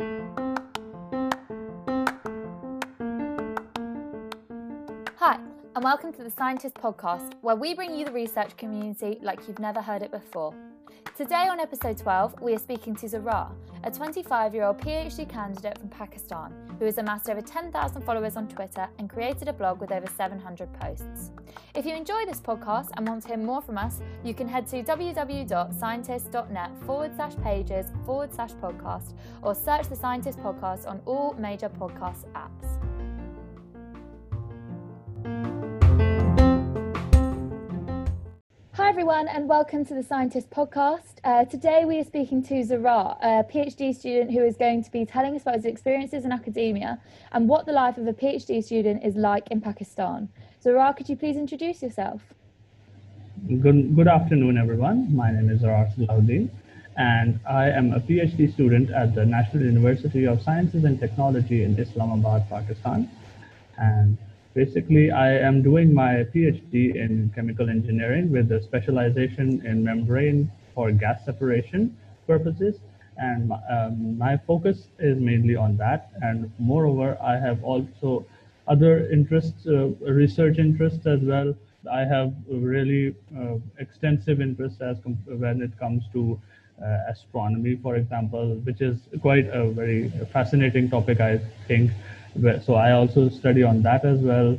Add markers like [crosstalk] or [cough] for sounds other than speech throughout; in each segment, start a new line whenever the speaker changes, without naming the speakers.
Hi, and welcome to the Scientist Podcast, where we bring you the research community like you've never heard it before. Today, on episode 12, we are speaking to Zarrar, a 25 year old PhD candidate from Pakistan who has amassed over 10,000 followers on Twitter and created a blog with over 700 posts. If you enjoy this podcast and want to hear more from us, you can head to www.scientist.net forward slash pages forward slash podcast or search the Scientist Podcast on all major podcast apps. Everyone, and welcome to the Scientist Podcast. Uh, today, we are speaking to Zarrar, a PhD student who is going to be telling us about his experiences in academia and what the life of a PhD student is like in Pakistan. Zarrar, could you please introduce yourself?
Good, good afternoon, everyone. My name is Zarrar Salahuddin, and I am a PhD student at the National University of Sciences and Technology in Islamabad, Pakistan. And Basically, I am doing my PhD in chemical engineering with a specialization in membrane for gas separation purposes. And um, my focus is mainly on that. And moreover, I have also other interests, uh, research interests as well. I have really uh, extensive interests as when it comes to uh, astronomy, for example, which is quite a very fascinating topic, I think so I also study on that as well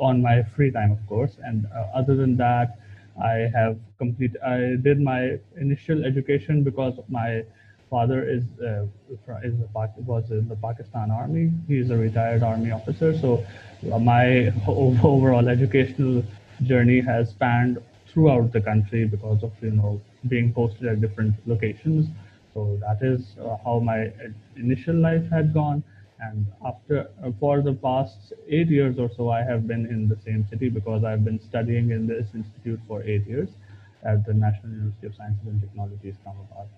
on my free time, of course. And uh, other than that, I have complete. I did my initial education because my father is uh, is a, was in the Pakistan Army. He is a retired Army officer. So uh, my [laughs] overall educational journey has spanned throughout the country because of you know being posted at different locations. So that is uh, how my initial life had gone and after uh, for the past eight years or so i have been in the same city because i've been studying in this institute for eight years at the national university of sciences and technology islamabad.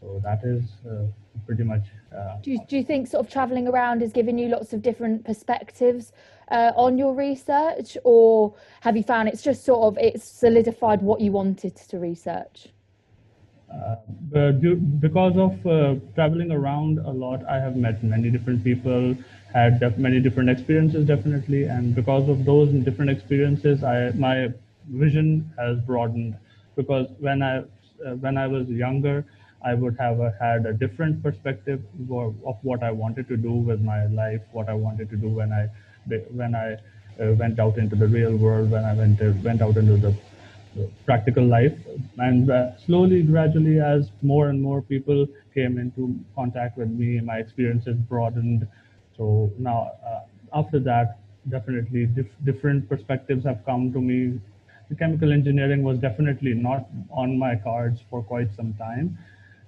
So that is uh, pretty much uh,
do, you, do you think sort of traveling around has given you lots of different perspectives uh, on your research? Or have you found it's just sort of it's solidified what you wanted to research
uh, because of uh, traveling around a lot, I have met many different people, had def- many different experiences, definitely, and because of those different experiences, I my vision has broadened. Because when I uh, when I was younger, I would have had a different perspective of, what I wanted to do with my life, what I wanted to do when I when I uh, went out into the real world, when I went went out into the practical life. And uh, slowly, gradually, as more and more people came into contact with me, my experiences broadened. So now, uh, after that, definitely dif- different perspectives have come to me. The chemical engineering was definitely not on my cards for quite some time.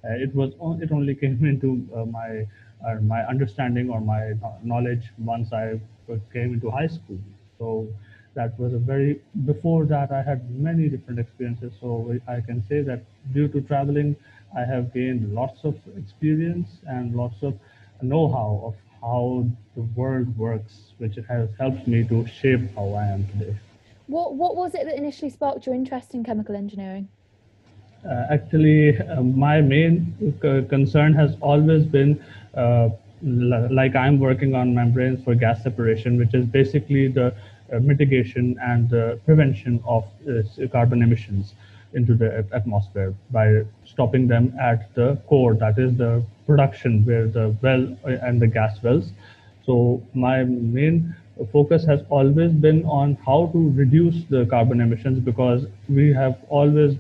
Uh, it was it only [laughs] came into uh, my uh, my understanding or my knowledge once I came into high school. So that was a very before that i had many different experiences. So i can say that due to traveling i have gained lots of experience and lots of know-how of how the world works which has helped me to shape how i am today.
What what was it that initially sparked your interest in chemical engineering?
Uh, actually uh, my main c- concern has always been uh, l- like i'm working on membranes for gas separation which is basically the mitigation and uh, prevention of uh, carbon emissions into the atmosphere by stopping them at the core, that is the production where the well and the gas wells. So my main focus has always been on how to reduce the carbon emissions because we have always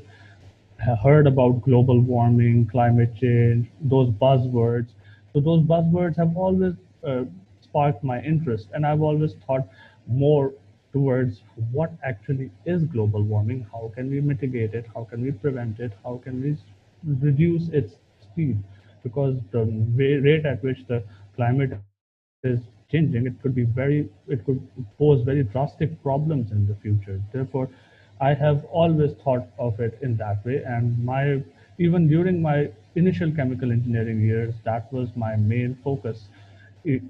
heard about global warming, climate change, those buzzwords. So those buzzwords have always uh, sparked my interest, and I've always thought more towards what actually is global warming, how can we mitigate it, how can we prevent it, how can we reduce its speed, because the rate at which the climate is changing, it could be very, it could pose very drastic problems in the future. Therefore, I have always thought of it in that way, and my even during my initial chemical engineering years, that was my main focus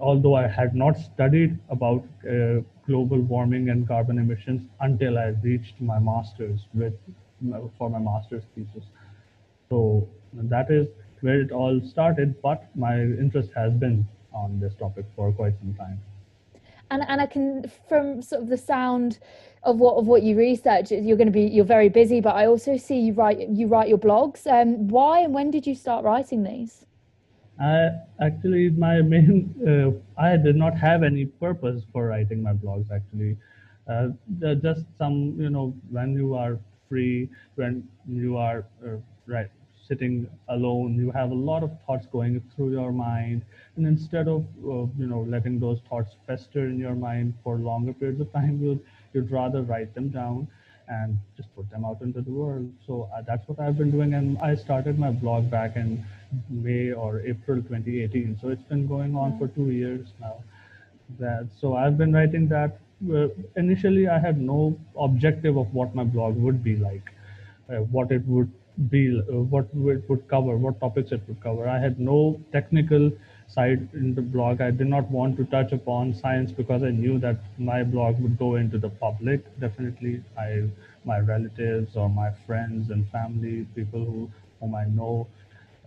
although I had not studied about uh, global warming and carbon emissions until I reached my master's with for my master's thesis. So that is where it all started, but my interest has been on this topic for quite some time.
And and I can from sort of the sound of what of what you research, you're going to be you're very busy. But I also see you write you write your blogs. Um, why and when did you start writing these?
I actually my main uh, I did not have any purpose for writing my blogs actually. Uh, just some you know when you are free when you are uh, right sitting alone you have a lot of thoughts going through your mind and instead of uh, you know letting those thoughts fester in your mind for longer periods of time you'd you'd rather write them down and just put them out into the world. So uh, that's what i've been doing and i started my blog back in may or april 2018 so it's been going on for two years now. That so i've been writing that uh, initially i had no objective of what my blog would be like uh, what it would be uh, what it would cover what topics it would cover. I had no technical side in the blog. I did not want to touch upon science because i knew that my blog would go into the public. Definitely i my relatives or my friends and family people who whom i know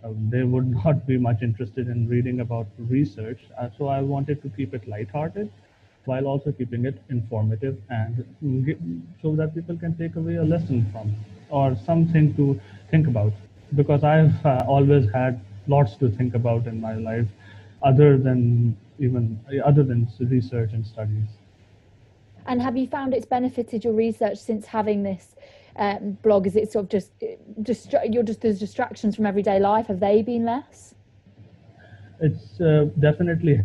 um, they would [laughs] not be much interested in reading about research. Uh, so i wanted to keep it lighthearted while also keeping it informative and get, so that people can take away a lesson from or something to think about. Because I've uh, always had lots to think about in my life other than even other than research and studies.
And have you found it's benefited your research since having this um, blog? Is it sort of just, just you're just there's distractions from everyday life? Have they been less?
It's uh, definitely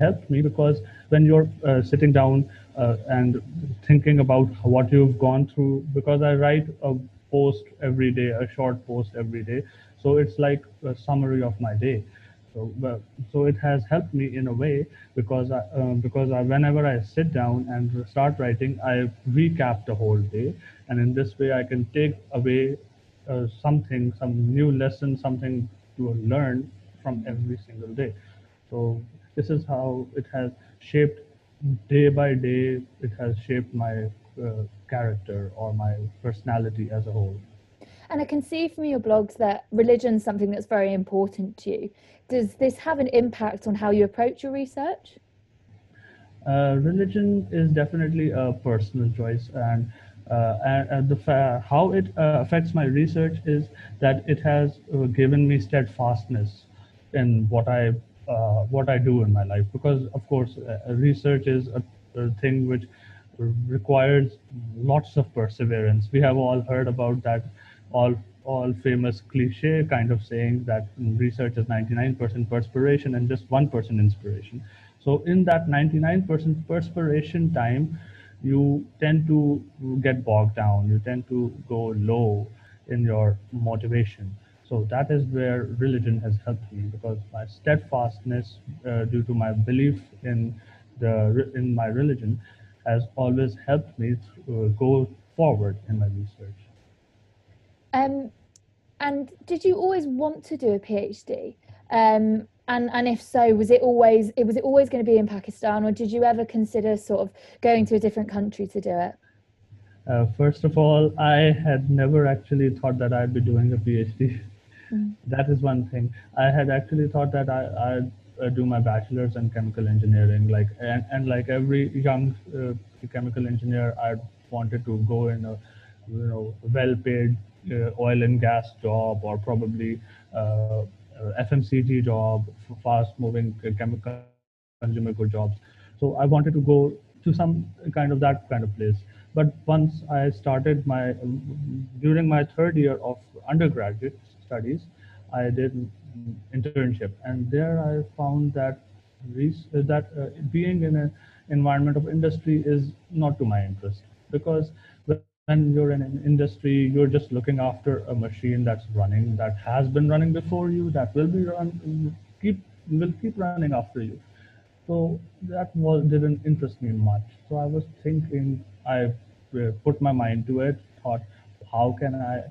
helped me because when you're uh, sitting down uh, and thinking about what you've gone through, because I write a post every day, a short post every day, so it's like a summary of my day. So, uh, so it has helped me in a way because I, uh, because I, whenever I sit down and start writing, I recap the whole day, and in this way I can take away uh, something, some new lesson, something to learn from every single day. So this is how it has shaped day by day. It has shaped my uh, character or my personality as a whole.
And I can see from your blogs that religion is something that's very important to you. Does this have an impact on how you approach your research?
Uh, religion is definitely a personal choice, and, uh, and, the fa- how it uh, affects my research is that it has uh, given me steadfastness in what I uh, what I do in my life. Because of course, uh, research is a, a thing which requires lots of perseverance. We have all heard about that all all famous cliche kind of saying that research is 99% perspiration and just 1% inspiration. So in that 99% perspiration time, you tend to get bogged down. You tend to go low in your motivation. So that is where religion has helped me because my steadfastness, uh, due to my belief in the in my religion, has always helped me to, uh, go forward in my research.
Um, and did you always want to do a PhD? Um, and and if so, was it always it was it always going to be in Pakistan, or did you ever consider sort of going to a different country to do it?
Uh, first of all, I had never actually thought that I'd be doing a PhD. Mm. [laughs] That is one thing. I had actually thought that I, I'd uh, do my bachelor's in chemical engineering like and, and like every young uh, chemical engineer i wanted to go in a you know well paid uh, oil and gas job or probably uh, fmcg job fast moving chemical consumer good jobs. So i wanted to go to some kind of that kind of place. But once i started my during my third year of undergraduate studies i did internship, and there I found that that uh, being in an environment of industry is not to my interest. Because when you're in an industry, you're just looking after a machine that's running, that has been running before you, that will be run, keep will keep running after you. So that was didn't interest me much. So I was thinking, I uh, put my mind to it, thought, how can I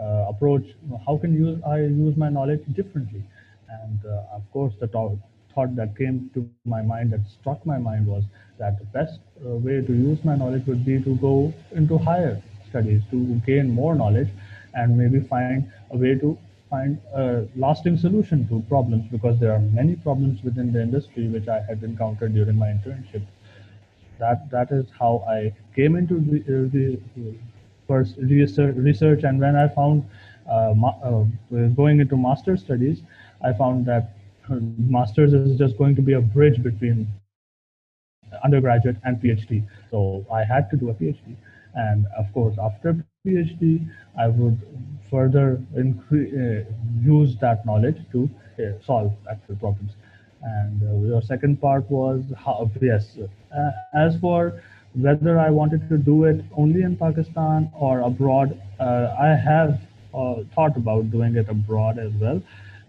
uh, approach how can use I use my knowledge differently and uh, of course the thought, thought that came to my mind that struck my mind was that the best uh, way to use my knowledge would be to go into higher studies to gain more knowledge and maybe find a way to find a lasting solution to problems because there are many problems within the industry which I had encountered during my internship. That that is how I came into the, uh, the first research, research, and when I found uh, uh, going into master studies, I found that masters is just going to be a bridge between undergraduate and PhD. So I had to do a PhD. And of course, after PhD, I would further increase, uh, use that knowledge to uh, solve actual problems. And uh, your second part was how, yes, uh, as for whether I wanted to do it only in Pakistan or abroad, uh, I have uh, thought about doing it abroad as well.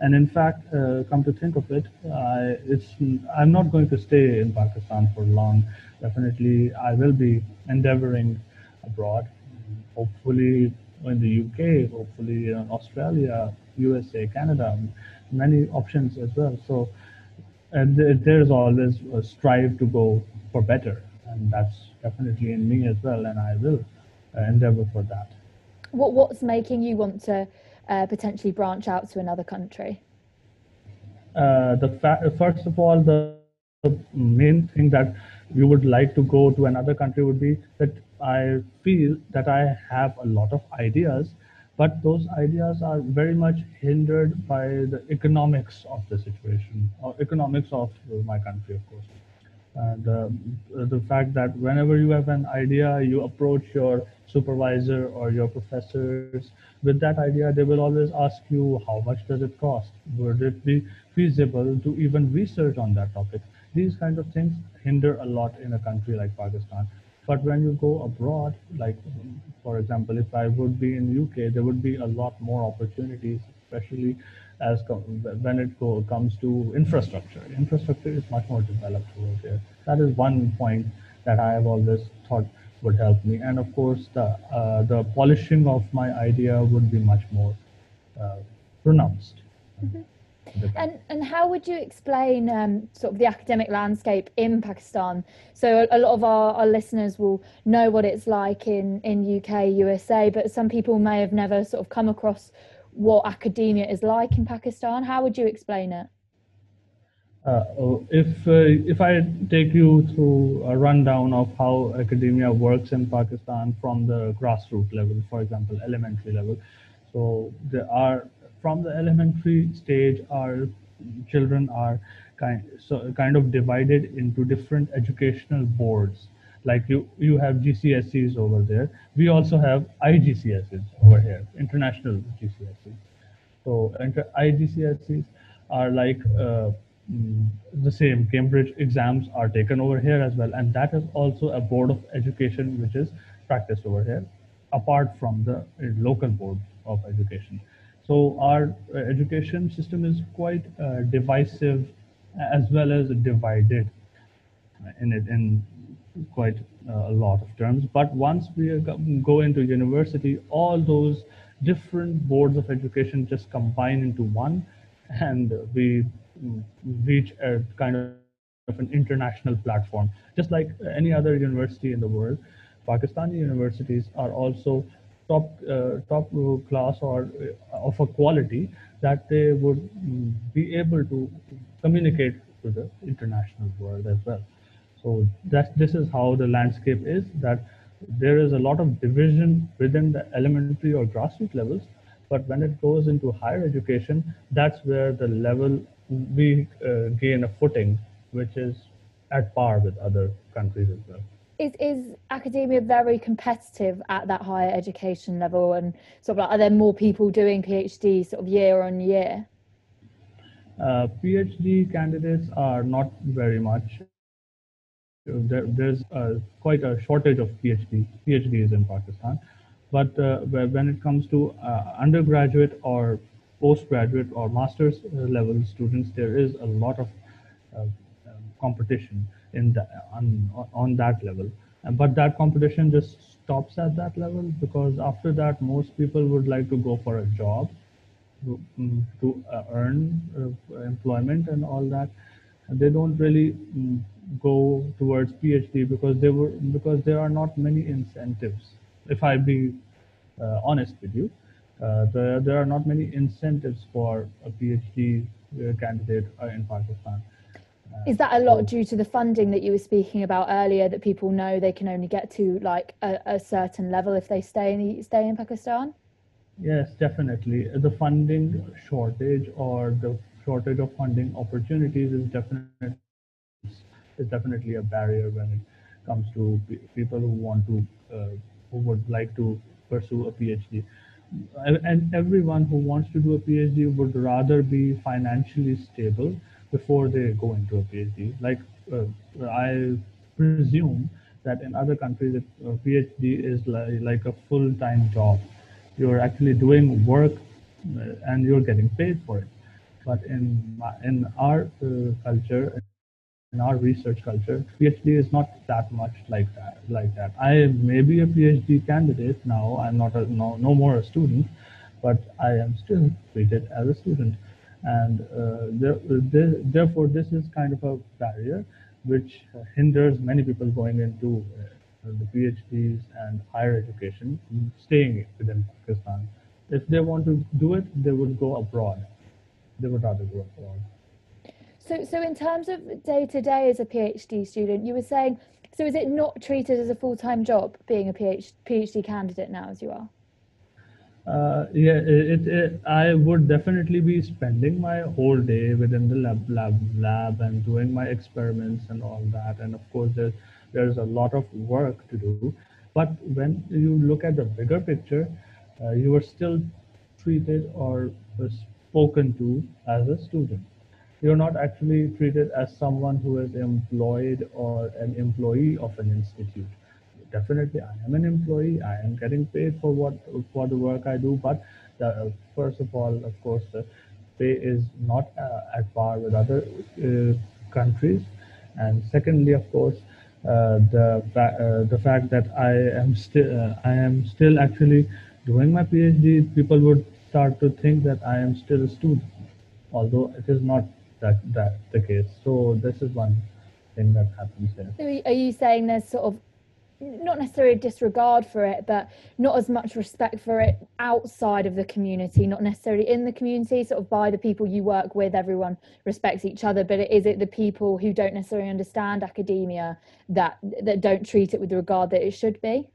And in fact, uh, come to think of it, I, it's I'm not going to stay in Pakistan for long. Definitely, I will be endeavoring abroad, hopefully in the UK, hopefully in Australia, USA, Canada, many options as well. So and there's always a strive to go for better, and that's definitely in me as well, and I will endeavor for that.
What what's making you want to uh, potentially branch out to another country?
Uh, the fa- first of all, the, the main thing that we would like to go to another country would be that I feel that I have a lot of ideas, but those ideas are very much hindered by the economics of the situation or economics of my country, of course. And uh, the fact that whenever you have an idea, you approach your supervisor or your professors with that idea, they will always ask you, how much does it cost? Would it be feasible to even research on that topic? These kind of things hinder a lot in a country like Pakistan. But when you go abroad, like for example, if I would be in UK, there would be a lot more opportunities, especially as when it go, comes to infrastructure. Infrastructure is much more developed over there. That is one point that I have always thought would help me. And of course, the uh, the polishing of my idea would be much more uh, pronounced.
Mm-hmm. And and how would you explain um, sort of the academic landscape in Pakistan? So a, a, lot of our, our listeners will know what it's like in in UK, USA, but some people may have never sort of come across what academia is like in Pakistan. How would you explain it?
Uh, oh, if uh, if I take you through a rundown of how academia works in Pakistan from the grassroots level, for example, elementary level, so there are from the elementary stage, our children are kind so kind of divided into different educational boards like you you have GCSEs over there. We also have IGCSEs over here, international GCSEs. So IGCSEs are like uh, mm, the same. Cambridge exams are taken over here as well, and that is also a board of education which is practiced over here, apart from the uh, local board of education. So our uh, education system is quite uh, divisive as well as divided in it in quite uh, a lot of terms. But once we go into university, all those different boards of education just combine into one, and we reach a kind of an international platform. Just like any other university in the world, Pakistani universities are also top uh, top class or uh, of a quality that they would mm, be able to communicate to the international world as well. So that this is how the landscape is that there is a lot of division within the elementary or grassroots levels, but when it goes into higher education, that's where the level we uh, gain a footing, which is at par with other countries as well.
Is is academia very competitive at that higher education level, and sort of like are there more people doing PhD sort of year on year?
Uh, PhD candidates are not very much there, there's uh, quite a shortage of PhD PhDs in Pakistan. But uh, when it comes to uh, undergraduate or postgraduate or master's uh, level students, there is a lot of uh, um, competition in the, on, on that level. But that competition just stops at that level because after that, most people would like to go for a job to, mm, to uh, earn employment and all that. They don't really mm, go towards PhD because there were because there are not many incentives. If I be uh, honest with you, Uh, there, there are not many incentives for a PhD uh, candidate uh, in Pakistan.
Is that a lot due to the funding that you were speaking about earlier? That people know they can only get to like a, a certain level if they stay in stay in Pakistan.
Yes, definitely. The funding shortage or the shortage of funding opportunities is definitely is definitely a barrier when it comes to people who want to uh, who would like to pursue a PhD. And everyone who wants to do a PhD would rather be financially stable before they go into a PhD. Like uh, I presume that in other countries, a PhD is like, like a full-time job. You're actually doing work uh, and you're getting paid for it. But in in our uh, culture, in our research culture, PhD is not that much like that. Like that, I may be a PhD candidate now. I'm not a, no no more a student, but I am still treated as a student, and uh, there, there, therefore this is kind of a barrier which hinders many people going into uh, the PhDs and higher education, staying within Pakistan. If they want to do it, they would go abroad. They would rather go abroad.
So, so in terms of day to day as a PhD student, you were saying, so is it not treated as a full time job being a PhD, candidate now as you are?
Uh, yeah, it, it, I would definitely be spending my whole day within the lab, lab, lab and doing my experiments and all that. And of course, there's, there's a lot of work to do. But when you look at the bigger picture, uh, you are still treated or spoken to as a student you're not actually treated as someone who is employed or an employee of an institute. Definitely, I am an employee. I am getting paid for what for the work I do. But the, first of all, of course, the pay is not uh, at par with other uh, countries. And secondly, of course, uh, the uh, the fact that I am still uh, I am still actually doing my PhD, people would start to think that I am still a student, although it is not that that the case. So this is one thing that happens there.
So are you saying there's sort of not necessarily a disregard for it, but not as much respect for it outside of the community, not necessarily in the community, sort of by the people you work with, everyone respects each other, but is it the people who don't necessarily understand academia that that don't treat it with the regard that it should be?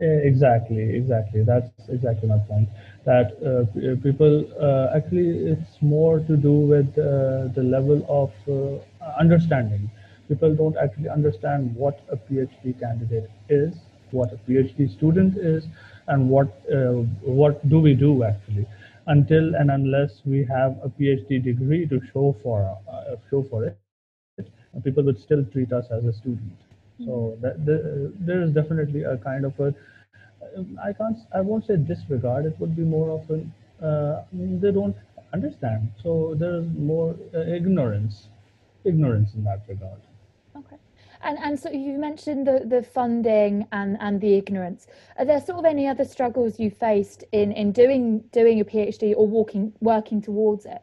Exactly, exactly. That's exactly my point. That uh, people uh, actually, it's more to do with uh, the level of uh, understanding. People don't actually understand what a PhD candidate is, what a PhD student is, and what uh, what do we do actually. Until and unless we have a PhD degree to show for uh, show for it, people would still treat us as a student. So that, the, there is definitely a kind of a I can't I won't say disregard. It would be more of an uh, they don't understand. So there's more uh, ignorance, ignorance in that regard.
Okay. And and so you mentioned the, the funding and, and the ignorance. Are there sort of any other struggles you faced in, in doing doing a PhD or walking working towards it?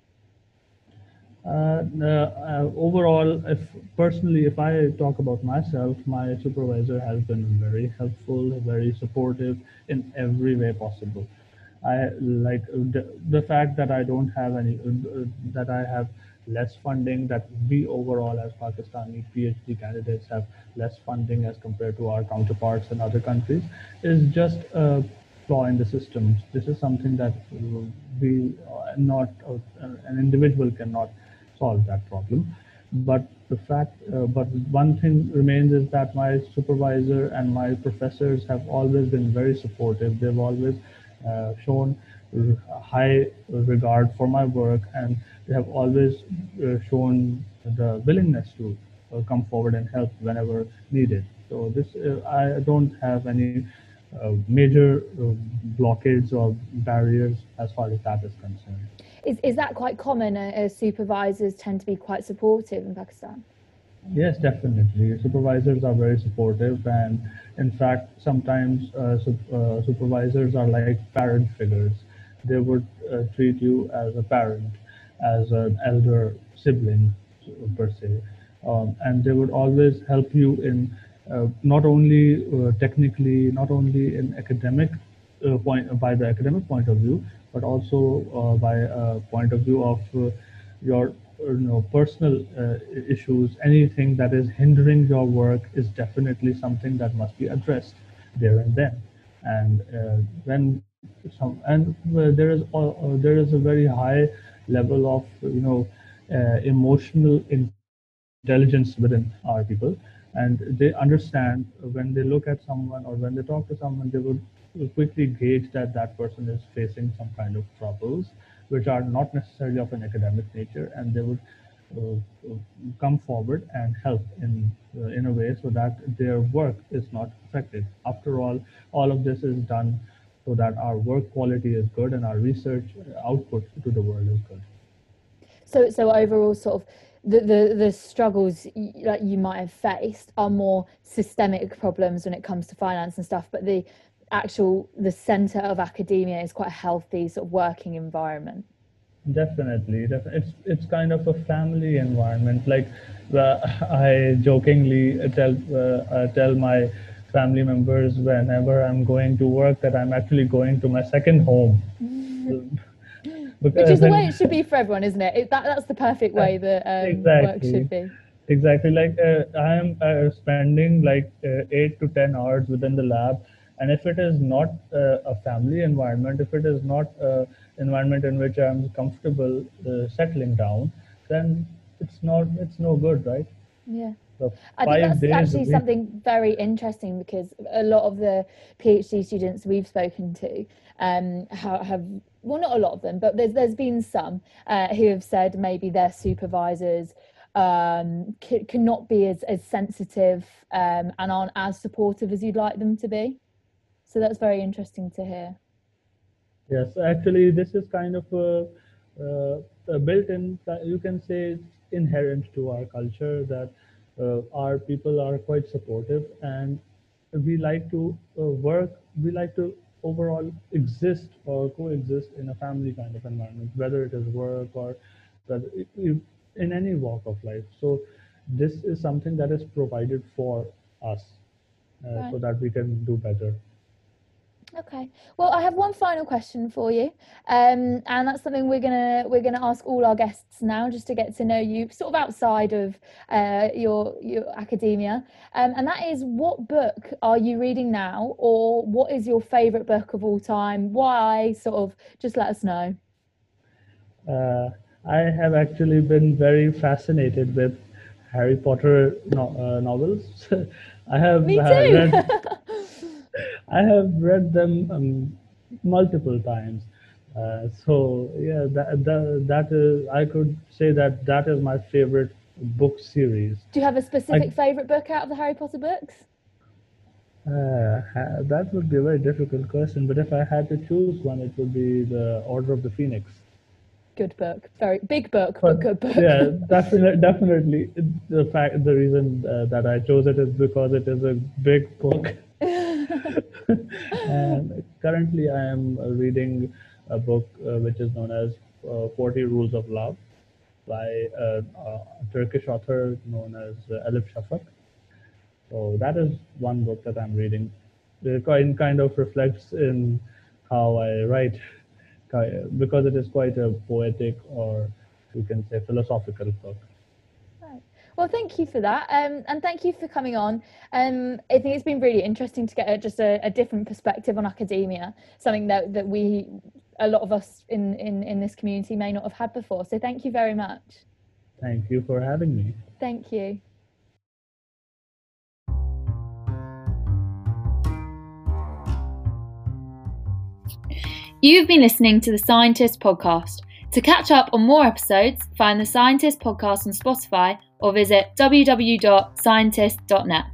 Uh, uh, overall, if personally, if I talk about myself, my supervisor has been very helpful, very supportive in every way possible. I like the, the fact that I don't have any, uh, that I have less funding, that we overall as Pakistani PhD candidates have less funding as compared to our counterparts in other countries, is just a flaw in the system. This is something that we not, an individual cannot solve that problem. But the fact, uh, but one thing remains is that my supervisor and my professors have always been very supportive. They've always uh, shown high regard for my work, and they have always uh, shown the willingness to uh, come forward and help whenever needed. So this, uh, I don't have any uh, major blockades or barriers as far as that is concerned.
Is, is that quite common uh, as supervisors tend to be quite supportive in Pakistan?
Yes, definitely. Supervisors are very supportive, and in fact, sometimes uh, su- uh, supervisors are like parent figures. They would uh, treat you as a parent, as an elder sibling, per se, um, and they would always help you in uh, not only uh, technically, not only in academic point by the academic point of view, but also uh, by a point of view of uh, your you know personal uh, issues. Anything that is hindering your work is definitely something that must be addressed there and then. And uh, when some and there is there is a very high level of you know emotional intelligence within our people and they understand when they look at someone or when they talk to someone they would quickly gauge that that person is facing some kind of troubles which are not necessarily of an academic nature and they would uh, come forward and help in uh, in a way so that their work is not affected. After all all of this is done so that our work quality is good and our research output to the world is good.
So so overall sort of the, the, the struggles that you might have faced are more systemic problems when it comes to finance and stuff, but the actual the center of academia is quite a healthy sort of working environment.
Definitely, it's it's kind of a family environment. Like uh, [laughs] I jokingly tell uh, tell my family members whenever I'm going to work that I'm actually going to my second home. [laughs]
Which is the way it should be for everyone, isn't it? it that, that's the perfect way that um, exactly. work should be.
Exactly. Like uh, I am uh, spending like uh, eight to ten hours within the lab, and if it is not uh, a family environment, if it is not an environment in which I'm comfortable uh, settling down, then it's not it's no good, right?
Yeah. So I think that's actually something very interesting because a lot of the PhD students we've spoken to um, have well, not a lot of them, but there's there's been some uh, who have said maybe their supervisors um, c- cannot be as, as sensitive um, and aren't as supportive as you'd like them to be. So that's very interesting to hear.
Yes, actually, this is kind of a, a built-in. You can say inherent to our culture that uh, our people are quite supportive, and we like to uh, work. We like to overall exist or coexist in a family kind of environment, whether it is work or whether in any walk of life. So this is something that is provided for us uh, right. so that we can do better.
Okay. Well, I have one final question for you, um, and that's something we're gonna we're gonna ask all our guests now, just to get to know you, sort of outside of uh, your your academia, um, and that is, what book are you reading now, or what is your favourite book of all time? Why? Sort of, just let us know.
Uh, I have actually been very fascinated with Harry Potter no- uh, novels. [laughs] I have
Me
uh, read [laughs] I have read them um, multiple times. Uh, so yeah, that, that that is I could say that that is my favorite book series.
Do you have a specific I, favorite book out of the Harry Potter books?
Uh, that would be a very difficult question, but if I had to choose one, it would be the Order of the Phoenix.
Good book, very big book, but, but good book.
yeah, [laughs] definitely, definitely. The fact, the reason uh, that I chose it is because it is a big book. [laughs] [laughs] and currently, I am reading a book uh, which is known as uh, 40 Rules of Love by a, a Turkish author known as uh, Elif Shafak. So that is one book that I'm reading. It kind of reflects in how I write because it is quite a poetic or you can say philosophical book.
Well, thank you for that, um, and thank you for coming on. Um, I think it's been really interesting to get a, just a, a, different perspective on academia, something that, that we, a lot of us in, in, in this community, may not have had before. So, thank you very much.
Thank you for having me.
Thank you. You've been listening to the Scientist Podcast. To catch up on more episodes, find the Scientist Podcast on Spotify or visit www.scientist.net.